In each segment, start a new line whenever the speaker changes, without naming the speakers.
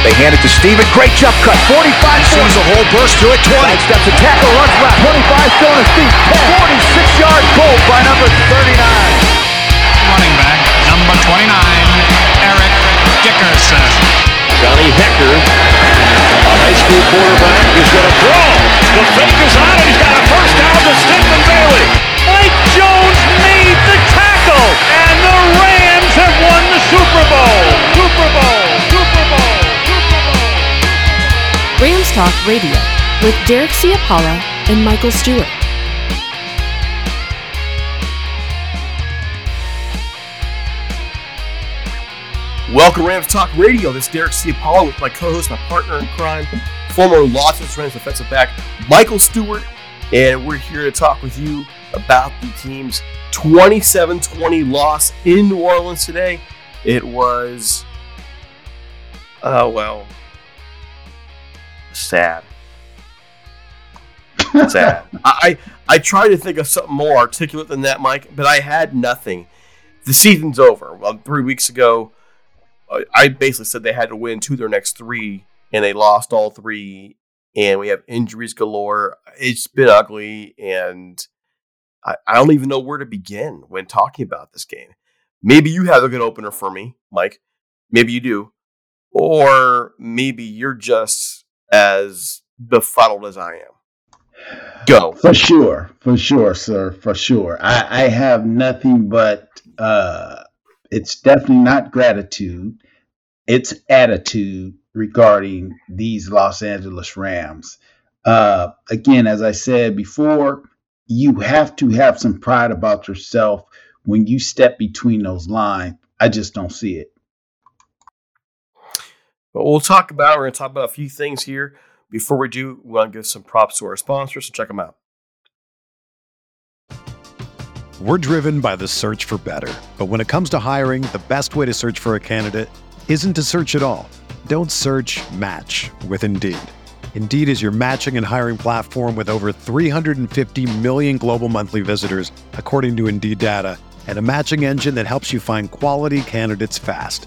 They hand it to Steven. Great jump cut. 45 sees a hole, burst to it. 20. Steps a tackle, runs left. 25 still on his feet. 46 yard goal by number 39.
running back, number 29, Eric Dickerson.
Johnny Hekker, a high school quarterback, is going to throw. The fake is on it. He's got a first down to Stephen Bailey.
Radio with Derek Ciapala and Michael Stewart.
Welcome, Rams Talk Radio. This is Derek Ciapala with my co-host, my partner in crime, former Los Angeles Rams defensive back Michael Stewart, and we're here to talk with you about the team's 27-20 loss in New Orleans today. It was, uh, well, sad. Sad. I I tried to think of something more articulate than that, Mike, but I had nothing. The season's over. Well, three weeks ago, I- I basically said they had to win two of their next three, and they lost all three. And we have injuries galore. It's been ugly, and I, I don't even know where to begin when talking about this game. Maybe you have a good opener for me, Mike. Maybe you do, or maybe you're just as befuddled as I am. Go.
For sure, for sure, sir, for sure. I, I have nothing but uh, it's definitely not gratitude. It's attitude regarding these Los Angeles Rams. Uh, again, as I said before, you have to have some pride about yourself when you step between those lines. I just don't see it.
But we'll talk about. We're going to talk about a few things here. Before we do, we want to give some props to our sponsors. So check them out.
We're driven by the search for better. But when it comes to hiring, the best way to search for a candidate isn't to search at all. Don't search match with Indeed. Indeed is your matching and hiring platform with over 350 million global monthly visitors, according to Indeed data, and a matching engine that helps you find quality candidates fast.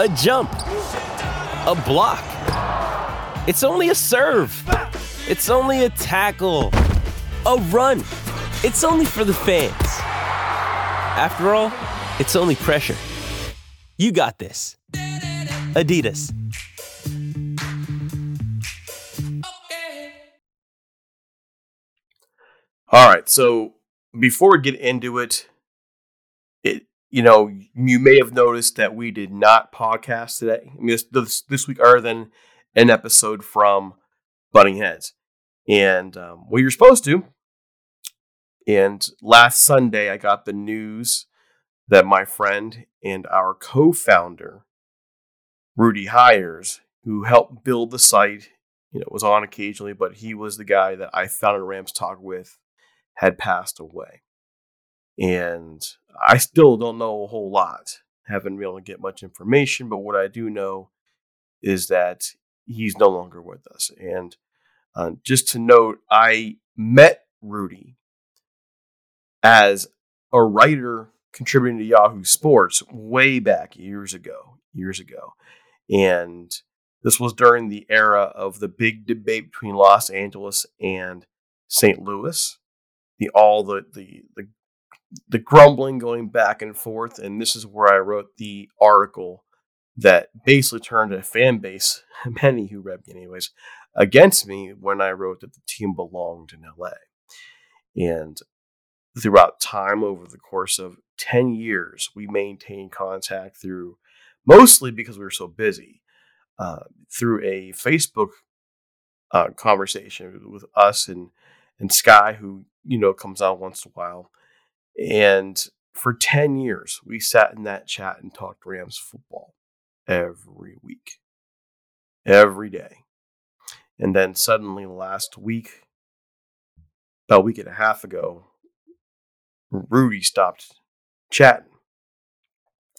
a jump, a block. It's only a serve. It's only a tackle, a run. It's only for the fans. After all, it's only pressure. You got this. Adidas.
All right, so before we get into it, it you know you may have noticed that we did not podcast today. I mean, this this, this week, other than an episode from Butting Heads, and um, well, you're supposed to. And last Sunday, I got the news that my friend and our co-founder, Rudy Hires, who helped build the site, you know, was on occasionally, but he was the guy that I founded Rams Talk with had passed away. And I still don't know a whole lot. Haven't been able to get much information, but what I do know is that he's no longer with us. And uh, just to note, I met Rudy as a writer contributing to Yahoo Sports way back years ago, years ago. And this was during the era of the big debate between Los Angeles and St. Louis the all the the the the grumbling going back and forth, and this is where I wrote the article that basically turned a fan base, many who read me anyways, against me when I wrote that the team belonged in LA. And throughout time, over the course of 10 years, we maintained contact through mostly because we were so busy, uh, through a Facebook uh, conversation with us and and Sky, who you know comes out once in a while. And for 10 years, we sat in that chat and talked Rams football every week, every day. And then suddenly, last week, about a week and a half ago, Rudy stopped chatting.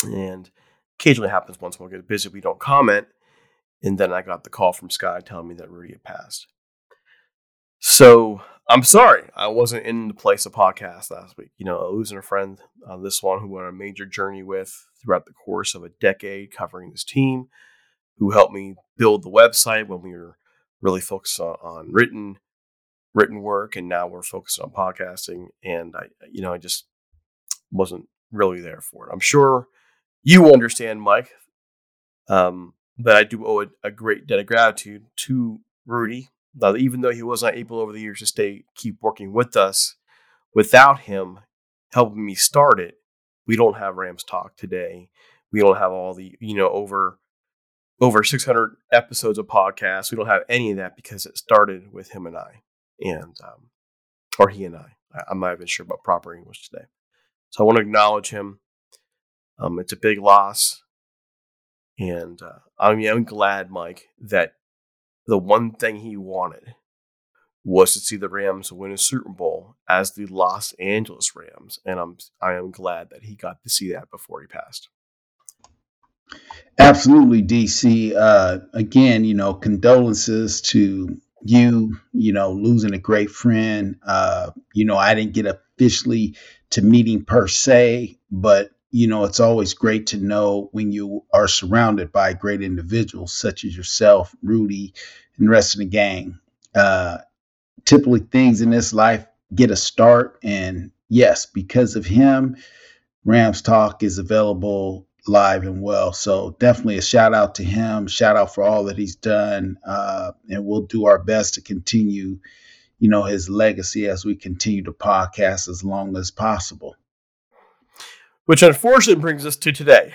And occasionally happens once we'll get busy, we don't comment. And then I got the call from Sky telling me that Rudy had passed. So I'm sorry I wasn't in the place of podcast last week. You know, losing a friend, uh, this one who went on a major journey with throughout the course of a decade covering this team, who helped me build the website when we were really focused on, on written written work, and now we're focused on podcasting. And I, you know, I just wasn't really there for it. I'm sure you understand, Mike, um, I do owe a, a great debt of gratitude to Rudy now, even though he was not able over the years to stay, keep working with us, without him helping me start it, we don't have Rams Talk today. We don't have all the, you know, over over 600 episodes of podcasts. We don't have any of that because it started with him and I, and um, or he and I. I'm not even sure about proper English today. So I want to acknowledge him. Um, it's a big loss, and uh, I mean, I'm glad, Mike, that the one thing he wanted was to see the Rams win a Super Bowl as the Los Angeles Rams, and I'm I am glad that he got to see that before he passed.
Absolutely, DC. Uh, again, you know, condolences to you. You know, losing a great friend. Uh, you know, I didn't get officially to meeting per se, but you know, it's always great to know when you are surrounded by great individuals such as yourself, Rudy, and the rest of the gang. Uh, typically, things in this life get a start. And yes, because of him, Rams Talk is available live and well. So definitely a shout out to him. Shout out for all that he's done. Uh, and we'll do our best to continue, you know, his legacy as we continue to podcast as long as possible
which unfortunately brings us to today.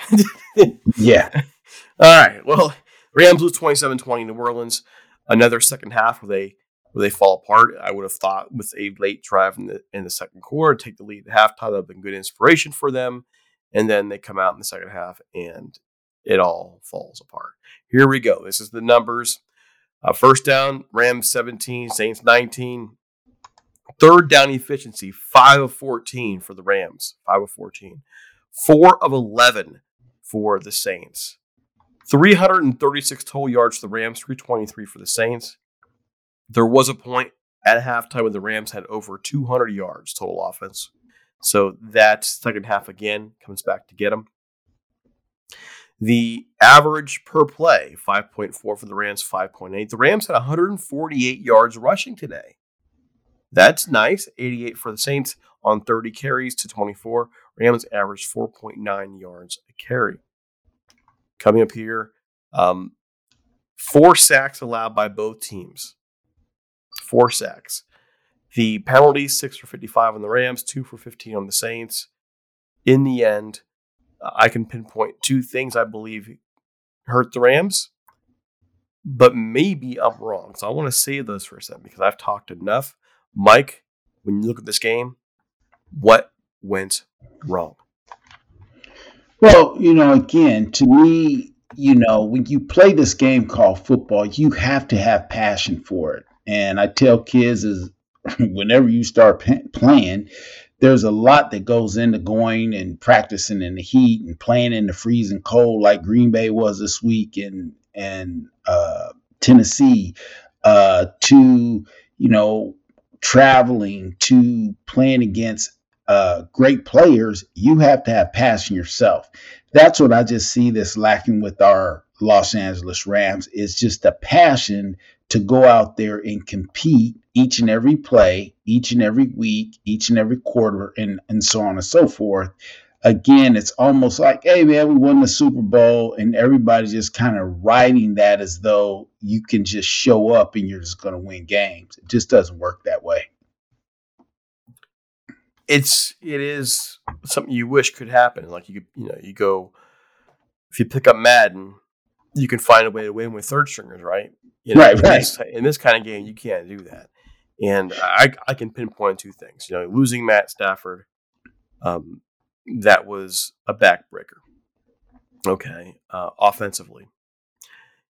yeah.
All right. Well, Rams lose 27-20 New Orleans. Another second half where they where they fall apart. I would have thought with a late drive in the in the second quarter, take the lead at halftime, that would have been good inspiration for them. And then they come out in the second half and it all falls apart. Here we go. This is the numbers. Uh, first down, Rams 17, Saints 19. Third down efficiency, 5 of 14 for the Rams. 5 of 14. 4 of 11 for the Saints. 336 total yards for the Rams, 323 for the Saints. There was a point at halftime when the Rams had over 200 yards total offense. So that second half again comes back to get them. The average per play, 5.4 for the Rams, 5.8. The Rams had 148 yards rushing today. That's nice. 88 for the Saints on 30 carries to 24. Rams averaged 4.9 yards a carry. Coming up here, um, four sacks allowed by both teams. Four sacks. The penalties, six for 55 on the Rams, two for 15 on the Saints. In the end, I can pinpoint two things I believe hurt the Rams, but maybe I'm wrong. So I want to save those for a second because I've talked enough. Mike, when you look at this game, what went wrong?
Well, you know, again, to me, you know, when you play this game called football, you have to have passion for it. And I tell kids is whenever you start playing, there's a lot that goes into going and practicing in the heat and playing in the freezing cold like Green Bay was this week and and uh, Tennessee uh, to you know traveling to playing against uh, great players. You have to have passion yourself. That's what I just see this lacking with our Los Angeles Rams is just the passion to go out there and compete each and every play, each and every week, each and every quarter, and, and so on and so forth. Again, it's almost like, hey, man, we won the Super Bowl, and everybody's just kind of riding that as though you can just show up and you're just going to win games. It just doesn't work that way.
It's it is something you wish could happen. Like you you know you go if you pick up Madden, you can find a way to win with third stringers, right? You know,
right,
in
right.
This, in this kind of game, you can't do that. And I, I can pinpoint two things. You know, losing Matt Stafford, um, that was a backbreaker. Okay, uh, offensively,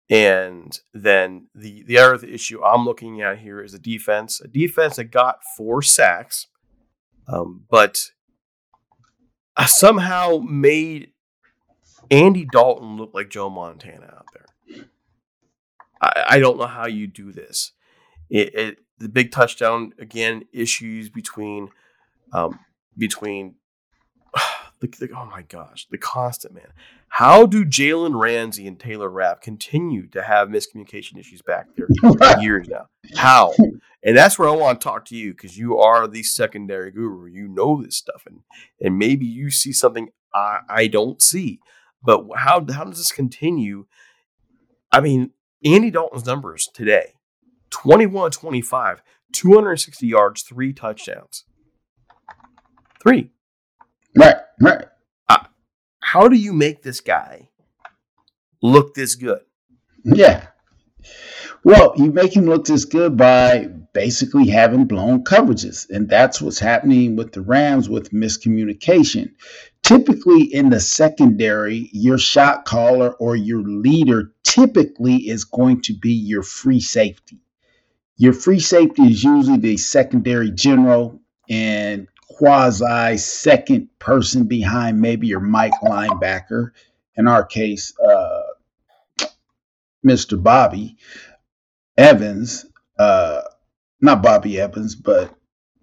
and then the the other issue I'm looking at here is a defense, a defense that got four sacks, um, but somehow made Andy Dalton look like Joe Montana out there. I, I don't know how you do this. It, it, the big touchdown again issues between um, between the, the, oh my gosh the constant man. How do Jalen Ramsey and Taylor Rapp continue to have miscommunication issues back there for years now? How? And that's where I want to talk to you because you are the secondary guru. You know this stuff, and and maybe you see something I, I don't see. But how how does this continue? I mean, Andy Dalton's numbers today 21 25, 260 yards, three touchdowns. Three.
Right, right.
Uh, how do you make this guy look this good?
Yeah. Well, you make him look this good by basically having blown coverages. And that's what's happening with the Rams with miscommunication. Typically in the secondary, your shot caller or your leader typically is going to be your free safety. Your free safety is usually the secondary general and quasi second person behind maybe your Mike linebacker. In our case, uh, Mr. Bobby Evans, uh, not Bobby Evans, but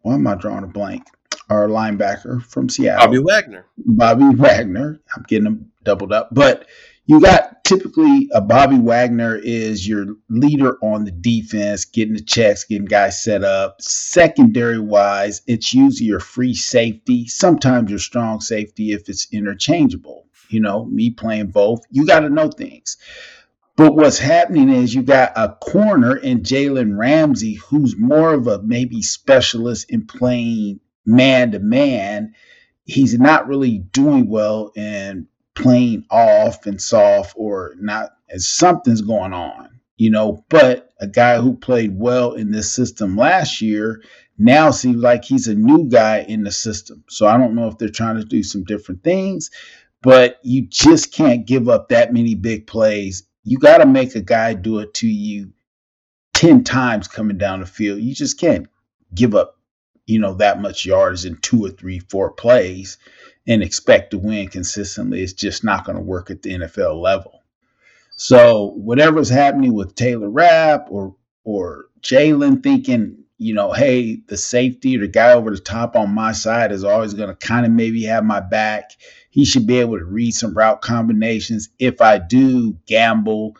why am I drawing a blank? Our linebacker from Seattle,
Bobby Wagner.
Bobby Wagner. I'm getting them doubled up, but you got typically a Bobby Wagner is your leader on the defense, getting the checks, getting guys set up. Secondary wise, it's usually your free safety, sometimes your strong safety if it's interchangeable. You know, me playing both, you got to know things. But what's happening is you got a corner in Jalen Ramsey who's more of a maybe specialist in playing man to man. He's not really doing well in playing off and soft or not as something's going on, you know. But a guy who played well in this system last year now seems like he's a new guy in the system. So I don't know if they're trying to do some different things, but you just can't give up that many big plays. You got to make a guy do it to you 10 times coming down the field. You just can't give up, you know, that much yards in two or three, four plays and expect to win consistently. It's just not going to work at the NFL level. So whatever's happening with Taylor Rapp or or Jalen thinking you know, hey, the safety or the guy over the top on my side is always going to kind of maybe have my back. He should be able to read some route combinations. If I do gamble,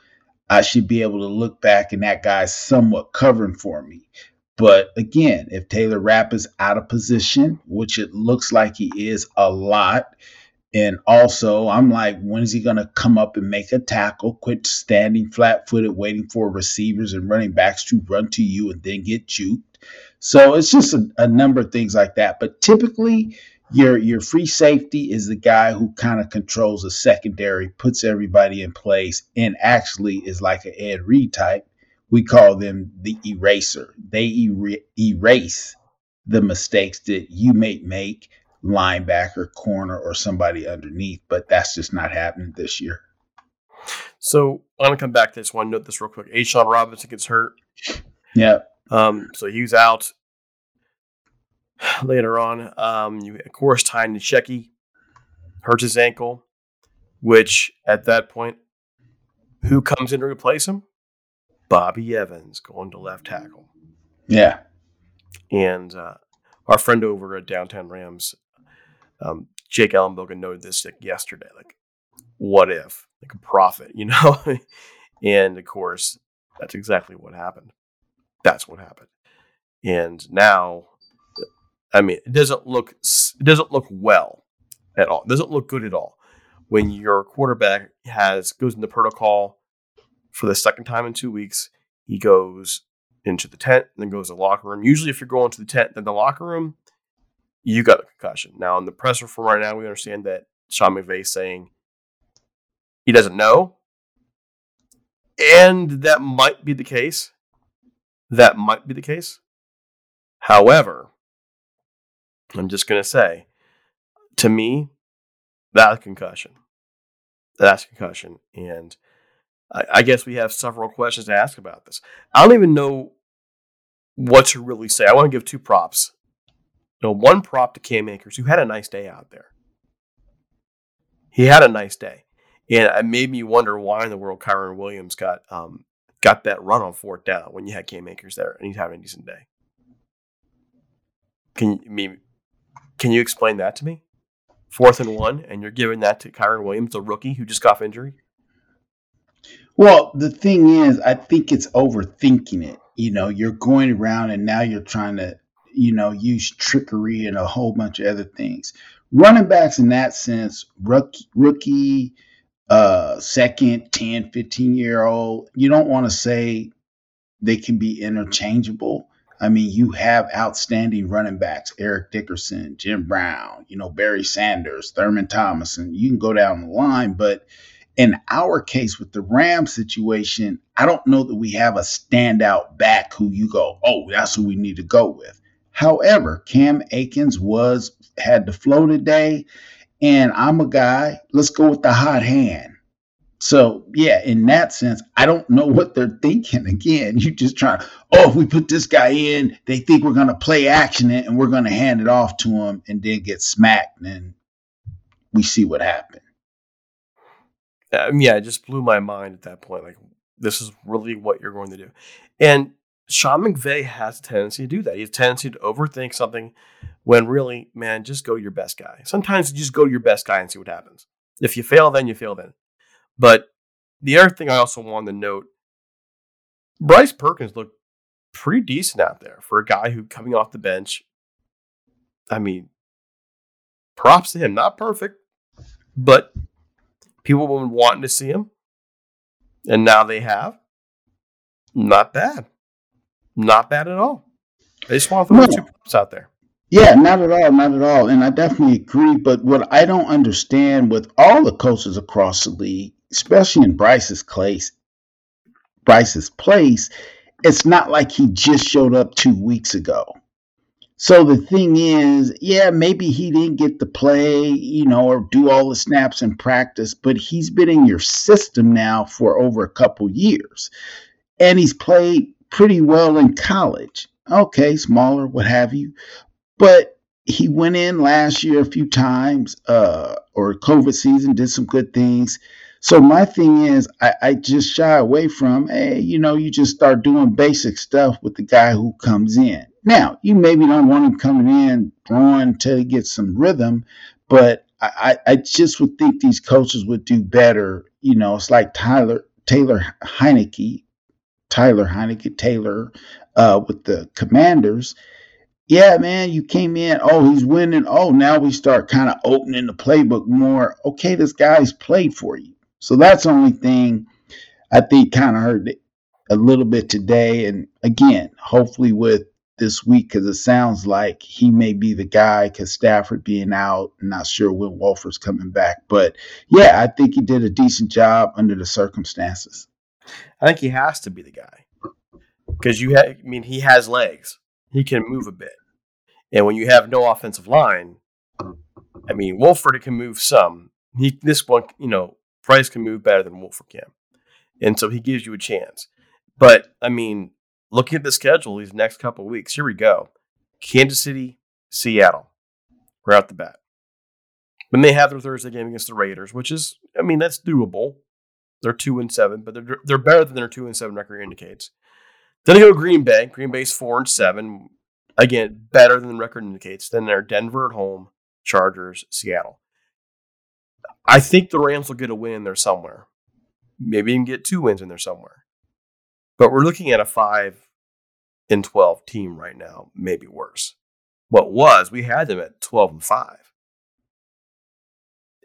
I should be able to look back and that guy's somewhat covering for me. But again, if Taylor Rapp is out of position, which it looks like he is a lot, and also I'm like, when is he going to come up and make a tackle? Quit standing flat footed, waiting for receivers and running backs to run to you and then get juked. So it's just a, a number of things like that. But typically, your your free safety is the guy who kind of controls the secondary, puts everybody in place, and actually is like an Ed Reed type we call them the eraser. They er- erase the mistakes that you may make, linebacker, corner, or somebody underneath. But that's just not happening this year.
So I'm gonna come back to this one. Note this real quick. A'Shawn Robinson gets hurt.
Yeah.
Um. So he's out later on. Um. You of course Ty Nsekhe hurts his ankle, which at that point, who comes in to replace him? Bobby Evans going to left tackle.
Yeah.
And uh, our friend over at Downtown Rams, um, Jake Ellenbogen, noted this like yesterday. Like, what if? Like a prophet, you know? and of course, that's exactly what happened. That's what happened. And now, I mean, it doesn't look it doesn't look well at all. It doesn't look good at all when your quarterback has goes into protocol for the second time in two weeks. He goes into the tent and then goes to the locker room. Usually, if you're going to the tent, then the locker room, you got a concussion. Now, in the presser from right now, we understand that Sean McVay is saying he doesn't know. And that might be the case. That might be the case. However, I'm just going to say, to me, that's concussion. That's concussion. And I, I guess we have several questions to ask about this. I don't even know what to really say. I want to give two props. You know, one prop to Cam Akers, who had a nice day out there. He had a nice day, and it made me wonder why in the world Kyren Williams got um, got that run on fourth down when you had Cam Akers there, and he's having a decent day. Can you me? Can you explain that to me? Fourth and one, and you're giving that to Kyren Williams, a rookie who just got injury.
Well, the thing is, I think it's overthinking it. You know, you're going around and now you're trying to, you know, use trickery and a whole bunch of other things. Running backs in that sense, rookie, rookie uh, second, 10, 15 year old, you don't want to say they can be interchangeable. I mean, you have outstanding running backs, Eric Dickerson, Jim Brown, you know, Barry Sanders, Thurman Thomas, and you can go down the line, but in our case with the Ram situation, I don't know that we have a standout back who you go, oh, that's who we need to go with. However, Cam Akers was had the flow today, and I'm a guy. Let's go with the hot hand. So yeah, in that sense, I don't know what they're thinking. Again, you just try. Oh, if we put this guy in, they think we're to play action it, and we're to hand it off to him, and then get smacked, and we see what happens
um, yeah, it just blew my mind at that point. Like, this is really what you're going to do. And Sean McVay has a tendency to do that. He has a tendency to overthink something when really, man, just go your best guy. Sometimes you just go to your best guy and see what happens. If you fail, then you fail then. But the other thing I also wanted to note Bryce Perkins looked pretty decent out there for a guy who coming off the bench. I mean, props to him. Not perfect, but People have been wanting to see him, and now they have. Not bad. Not bad at all. They just want to throw no. two props out there.
Yeah, not at all, not at all. And I definitely agree. But what I don't understand with all the coaches across the league, especially in Bryce's place, Bryce's place, it's not like he just showed up two weeks ago. So the thing is, yeah, maybe he didn't get to play, you know, or do all the snaps in practice, but he's been in your system now for over a couple years. And he's played pretty well in college. Okay, smaller, what have you. But he went in last year a few times, uh, or COVID season, did some good things. So my thing is, I, I just shy away from, hey, you know, you just start doing basic stuff with the guy who comes in. Now, you maybe don't want him coming in throwing until he gets some rhythm, but I, I just would think these coaches would do better. You know, it's like Tyler Taylor Heinicke, Tyler Heinicke Taylor uh, with the Commanders. Yeah, man, you came in. Oh, he's winning. Oh, now we start kind of opening the playbook more. Okay, this guy's played for you. So that's the only thing I think kind of hurt a little bit today. And again, hopefully with this week, because it sounds like he may be the guy because Stafford being out, not sure when Wolford's coming back. But yeah, I think he did a decent job under the circumstances.
I think he has to be the guy because you have. I mean, he has legs. He can move a bit, and when you have no offensive line, I mean, Wolford can move some. He this one, you know, Bryce can move better than Wolford can. And so he gives you a chance. But I mean, looking at the schedule these next couple weeks, here we go. Kansas City, Seattle. Right out the bat. Then they have their Thursday game against the Raiders, which is, I mean, that's doable. They're two and seven, but they're they're better than their two and seven record indicates. Then they go Green Bay. Green Bay's four and seven. Again, better than the record indicates. Then they're Denver at home, Chargers, Seattle. I think the Rams will get a win in there somewhere. Maybe even get two wins in there somewhere. But we're looking at a five and twelve team right now, maybe worse. What was, we had them at twelve and five.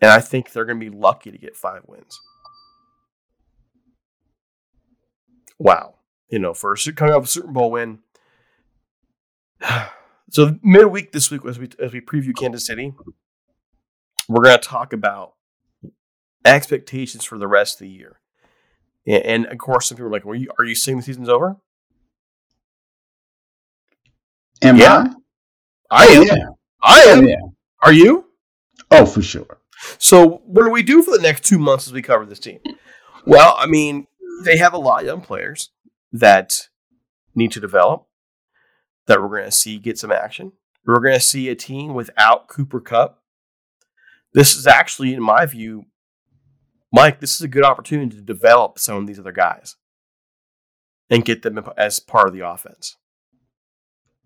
And I think they're gonna be lucky to get five wins. Wow. You know, a, coming off a Super Bowl win. So midweek this week as we as we preview Kansas City, we're gonna talk about expectations for the rest of the year. And, and of course, some people are like, "Are you are you saying the season's over?"
Am
yeah. I? I
Oh,
am.
yeah.
I am.
Oh, yeah.
Are you?
Oh, for sure.
So, what do we do for the next two months as we cover this team? Well, I mean, they have a lot of young players that need to develop, that we're going to see get some action. We're going to see a team without Cooper Kupp. This is actually, in my view, Mike, this is a good opportunity to develop some of these other guys and get them as part of the offense.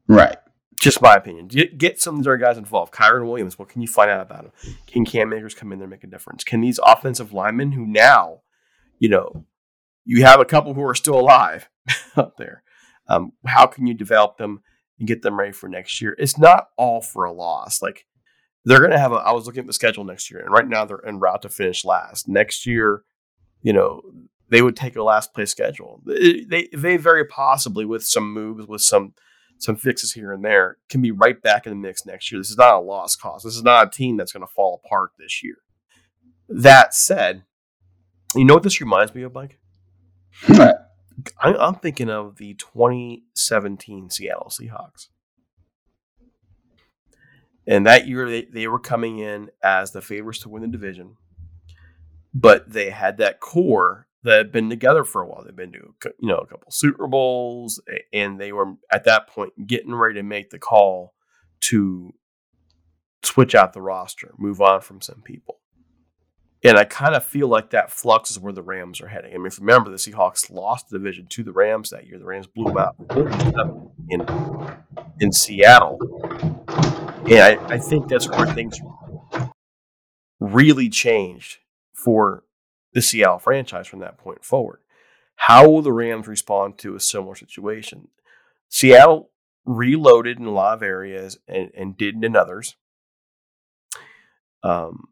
Right.
Just my opinion. Get, some of these other guys involved. Kyren Williams, what can you find out about him? Can Cam Akers come in there and make a difference? Can these offensive linemen who now, you know, you have a couple who are still alive up there, um, how can you develop them and get them ready for next year? It's not all for a loss. Like, they're going to have a, I was looking at the schedule next year, and right now they're en route to finish last. Next year, you know, they would take a last place schedule. They, they, they very possibly, with some moves, with some some fixes here and there, can be right back in the mix next year. This is not a lost cause. This is not a team that's going to fall apart this year. That said, you know what this reminds me of, Mike? I, I'm thinking of the 2017 Seattle Seahawks. And that year, they, they were coming in as the favorites to win the division, but they had that core that had been together for a while. They've been to you know a couple Super Bowls, and they were at that point getting ready to make the call to switch out the roster, move on from some people. And I kind of feel like that flux is where the Rams are heading. I mean, if you remember, the Seahawks lost the division to the Rams that year. The Rams blew them out in in Seattle, and I, I think that's where things really changed for the Seattle franchise from that point forward. How will the Rams respond to a similar situation? Seattle reloaded in a lot of areas and, and didn't in others. Um,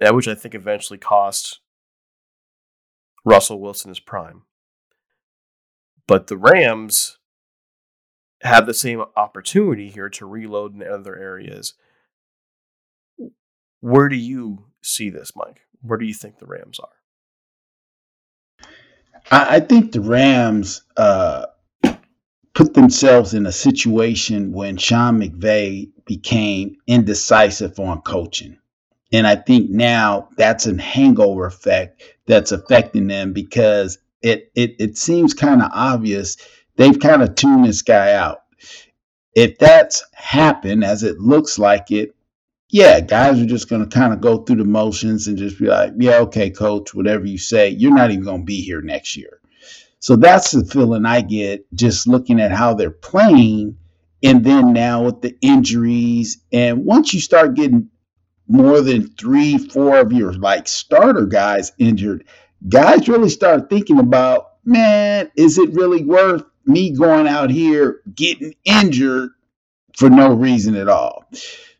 that which I think eventually cost Russell Wilson his prime. But the Rams have the same opportunity here to reload in other areas. Where do you see this, Mike? Where do you think the Rams are?
I, I think the Rams uh, put themselves in a situation when Sean McVay became indecisive on coaching. And I think now that's an hangover effect that's affecting them because it it, it seems kind of obvious they've kind of tuned this guy out. If that's happened, as it looks like it, yeah, guys are just going to kind of go through the motions and just be like, yeah, okay, coach, whatever you say, you're not even going to be here next year. So that's the feeling I get just looking at how they're playing. And then now with the injuries, and once you start getting more than three, four of your like starter guys injured, guys really start thinking about, man, is it really worth me going out here getting injured for no reason at all?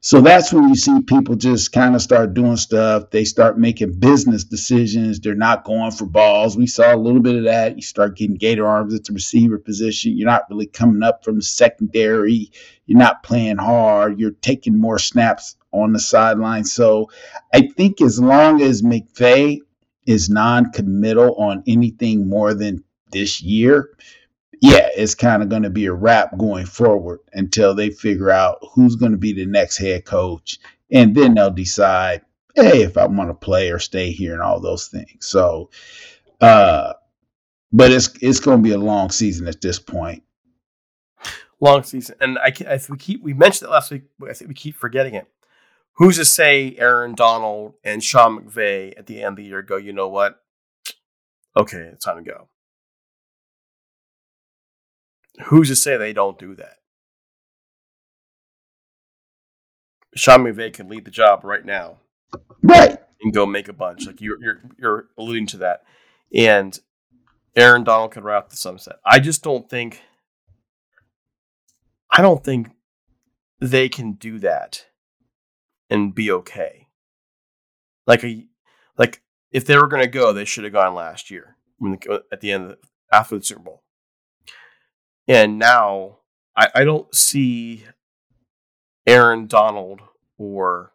So that's when you see people just kind of start doing stuff. They start making business decisions. They're not going for balls. We saw a little bit of that. You start getting gator arms at the receiver position. You're not really coming up from the secondary. You're not playing hard. You're taking more snaps on the sideline. So I think as long as McVay is non committal on anything more than this year, yeah, it's kind of going to be a wrap going forward until they figure out who's going to be the next head coach. And then they'll decide, hey, if I want to play or stay here and all those things. So, uh, but it's it's going to be a long season at this point.
Long season, and I, I we keep we mentioned it last week. I think we keep forgetting it. Who's to say Aaron Donald and Sean McVay at the end of the year go? You know what? Okay, it's time to go. Who's to say they don't do that? Sean McVay can lead the job right now,
right,
and go make a bunch. Like you're you're you're alluding to that, and Aaron Donald can wrap the sunset. I just don't think. I don't think they can do that and be okay. Like a like if they were going to go, they should have gone last year when the, at the end of the, after the Super Bowl. And now I, I don't see Aaron Donald or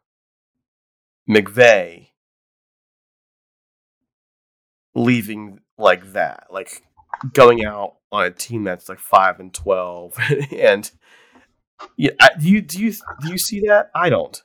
McVay leaving like that, like going out on a team that's like five and twelve, and yeah, do you do you do you see that? I don't.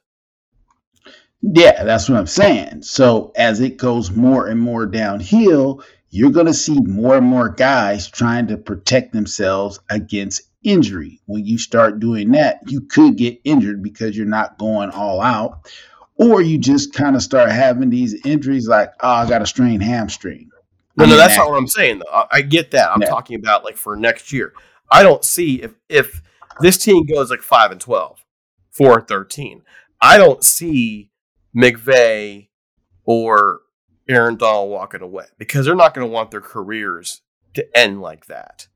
Yeah, that's what I'm saying. So as it goes more and more downhill, you're going to see more and more guys trying to protect themselves against injury. When you start doing that, you could get injured because you're not going all out, or you just kind of start having these injuries like, oh, I got a strained hamstring.
No, no, that's not what I'm saying. Though I get that. I'm talking about like for next year. I don't see if if this team goes like five and 12, 4 and 13. I don't see McVay or Aaron Donald walking away because they're not going to want their careers to end like that.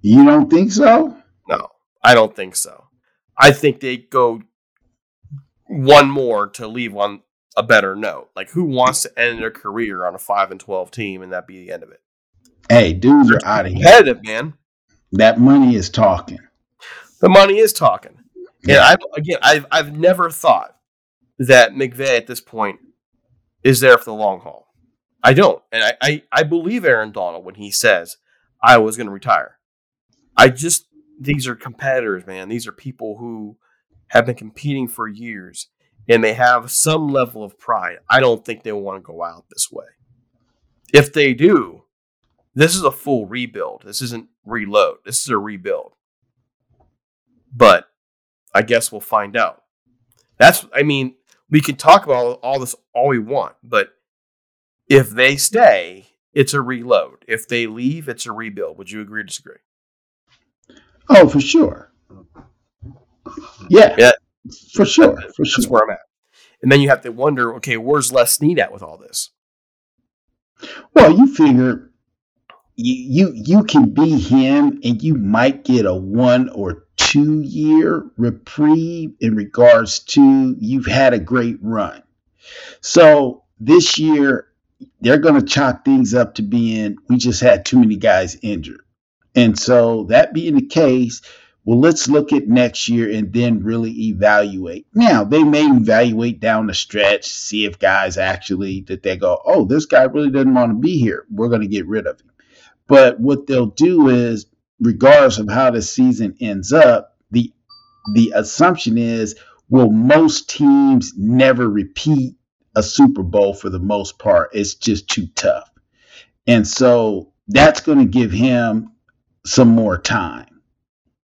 You don't think so?
No, I don't think so. I think they go one more to leave on a better note. Like, who wants to end their career on a five and twelve team and that be the end of it?
Hey, dudes are out of
here. Competitive, man.
That money is talking.
The money is talking. Yeah. And I again, I've I've never thought that McVay at this point is there for the long haul. I don't. And I, I, I believe Aaron Donald when he says I was going to retire. I just, these are competitors, man. These are people who have been competing for years and they have some level of pride. I don't think they want to go out this way. If they do, this is a full rebuild. This isn't reload. This is a rebuild. But I guess we'll find out. That's, I mean, we can talk about all this all we want, but if they stay, it's a reload. If they leave, it's a rebuild. Would you agree or disagree?
Oh, for sure. Yeah. Yeah. For sure. For
That's sure. where I'm at. And then you have to wonder, okay, where's Les Snead at with all this?
Well, you figure you, you you can be him and you might get a one or two year reprieve in regards to you've had a great run. So this year they're going to chalk things up to being we just had too many guys injured. And so, that being the case, well, let's look at next year and then really evaluate. Now, they may evaluate down the stretch, see if guys actually that they go, oh, this guy really doesn't want to be here. We're going to get rid of him. But what they'll do is, regardless of how the season ends up, the the assumption is, will most teams never repeat a Super Bowl for the most part. It's just too tough. And so that's going to give him some more time.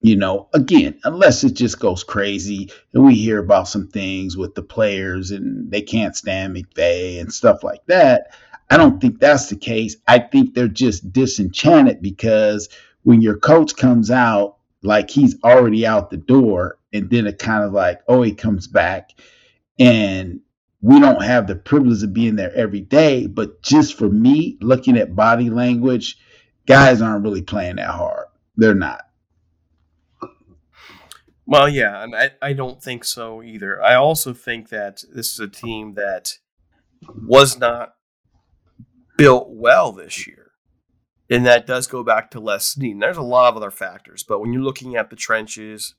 You know, again, unless it just goes crazy and we hear about some things with the players and they can't stand McVay and stuff like that. I don't think that's the case. I think they're just disenchanted because when your coach comes out like he's already out the door, and then it kind of like, oh, he comes back, and we don't have the privilege of being there every day. But just for me, looking at body language, guys aren't really playing that hard. They're not.
Well, yeah, and I, I don't think so either. I also think that this is a team that was not built well this year. And that does go back to Les Snead. There's a lot of other factors, but when you're looking at the trenches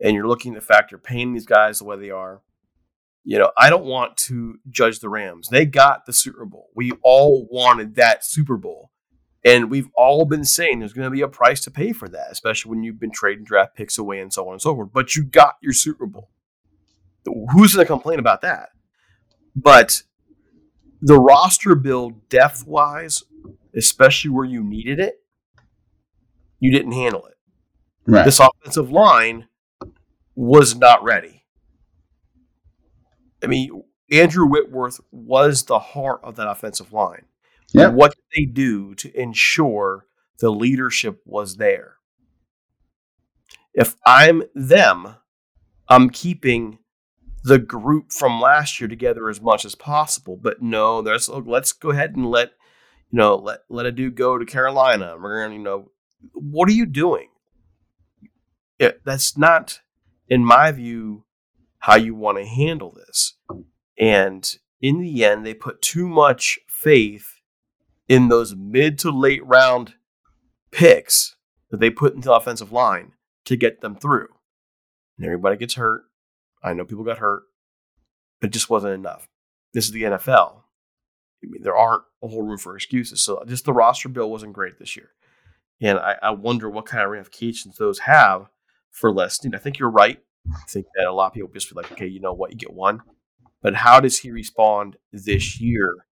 and you're looking at the fact you're paying these guys the way they are, you know, I don't want to judge the Rams. They got the Super Bowl. We all wanted that Super Bowl. And we've all been saying there's going to be a price to pay for that, especially when you've been trading draft picks away and so on and so forth. But you got your Super Bowl. Who's going to complain about that? But the roster build, depth wise, especially where you needed it, you didn't handle it.
Right.
This offensive line was not ready. I mean, Andrew Whitworth was the heart of that offensive line. What did they do to ensure the leadership was there? If I'm them, I'm keeping the group from last year together as much as possible. But no, there's let's go ahead and let you know let let a dude go to Carolina. We're gonna you know what are you doing? It, that's not, in my view, how you want to handle this. And in the end, they put too much faith in those mid to late round picks that they put into the offensive line to get them through. And everybody gets hurt. I know people got hurt, but it just wasn't enough. This is the NFL. I mean, there aren't a whole room for excuses. So just the roster bill wasn't great this year. And I, I wonder what kind of ramifications those have for Les Snead. I think you're right. I think that a lot of people just be like, okay, you know what, you get one. But how does he respond this year?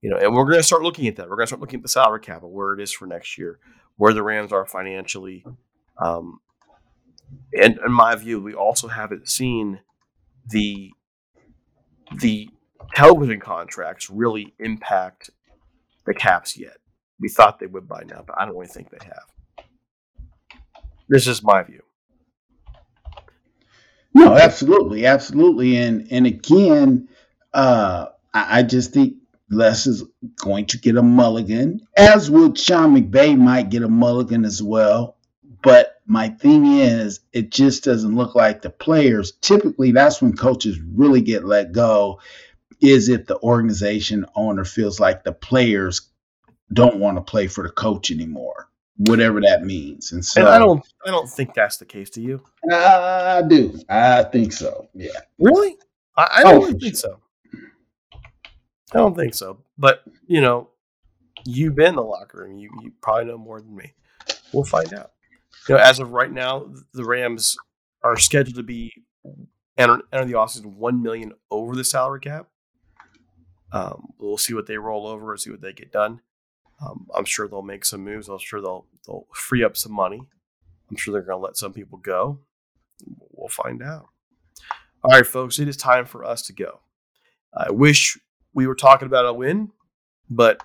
You know, and we're going to start looking at that. We're going to start looking at the salary cap and where it is for next year, where the Rams are financially. Um, and in my view, we also haven't seen the the television contracts really impact the caps yet. We thought they would by now, but I don't really think they have. This is my view.
No, absolutely, absolutely, and and again, uh, I, I just think Les is going to get a mulligan, as would Sean McVay might get a mulligan as well. But my thing is, it just doesn't look like the players. Typically, that's when coaches really get let go. Is if the organization owner feels like the players don't want to play for the coach anymore, whatever that means. And so
And I don't I don't think that's the case. Do you?
I do. I think so. Yeah.
Really? I, I
Oh,
don't really
for
think so. I don't think so. But you know, you've been in the locker room. You you probably know more than me. We'll find out. You know, as of right now, the Rams are scheduled to be enter, enter the offseason one million over the salary cap. Um, we'll see what they roll over and see what they get done. Um, I'm sure they'll make some moves. I'm sure they'll they'll free up some money. I'm sure they're going to let some people go. We'll find out. All right, folks, it is time for us to go. I wish we were talking about a win, but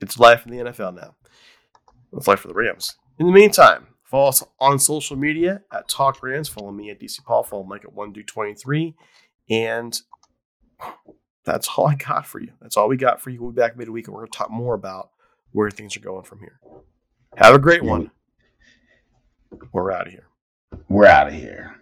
it's life in the NFL now. It's life for the Rams. In the meantime, follow us on social media at Talk Rams. Follow me at DC Paul. Follow Mike at 1do23. And that's all I got for you. That's all we got for you. We'll be back midweek and we're going to talk more about where things are going from here. Have a great one. We're out of here.
We're out of here.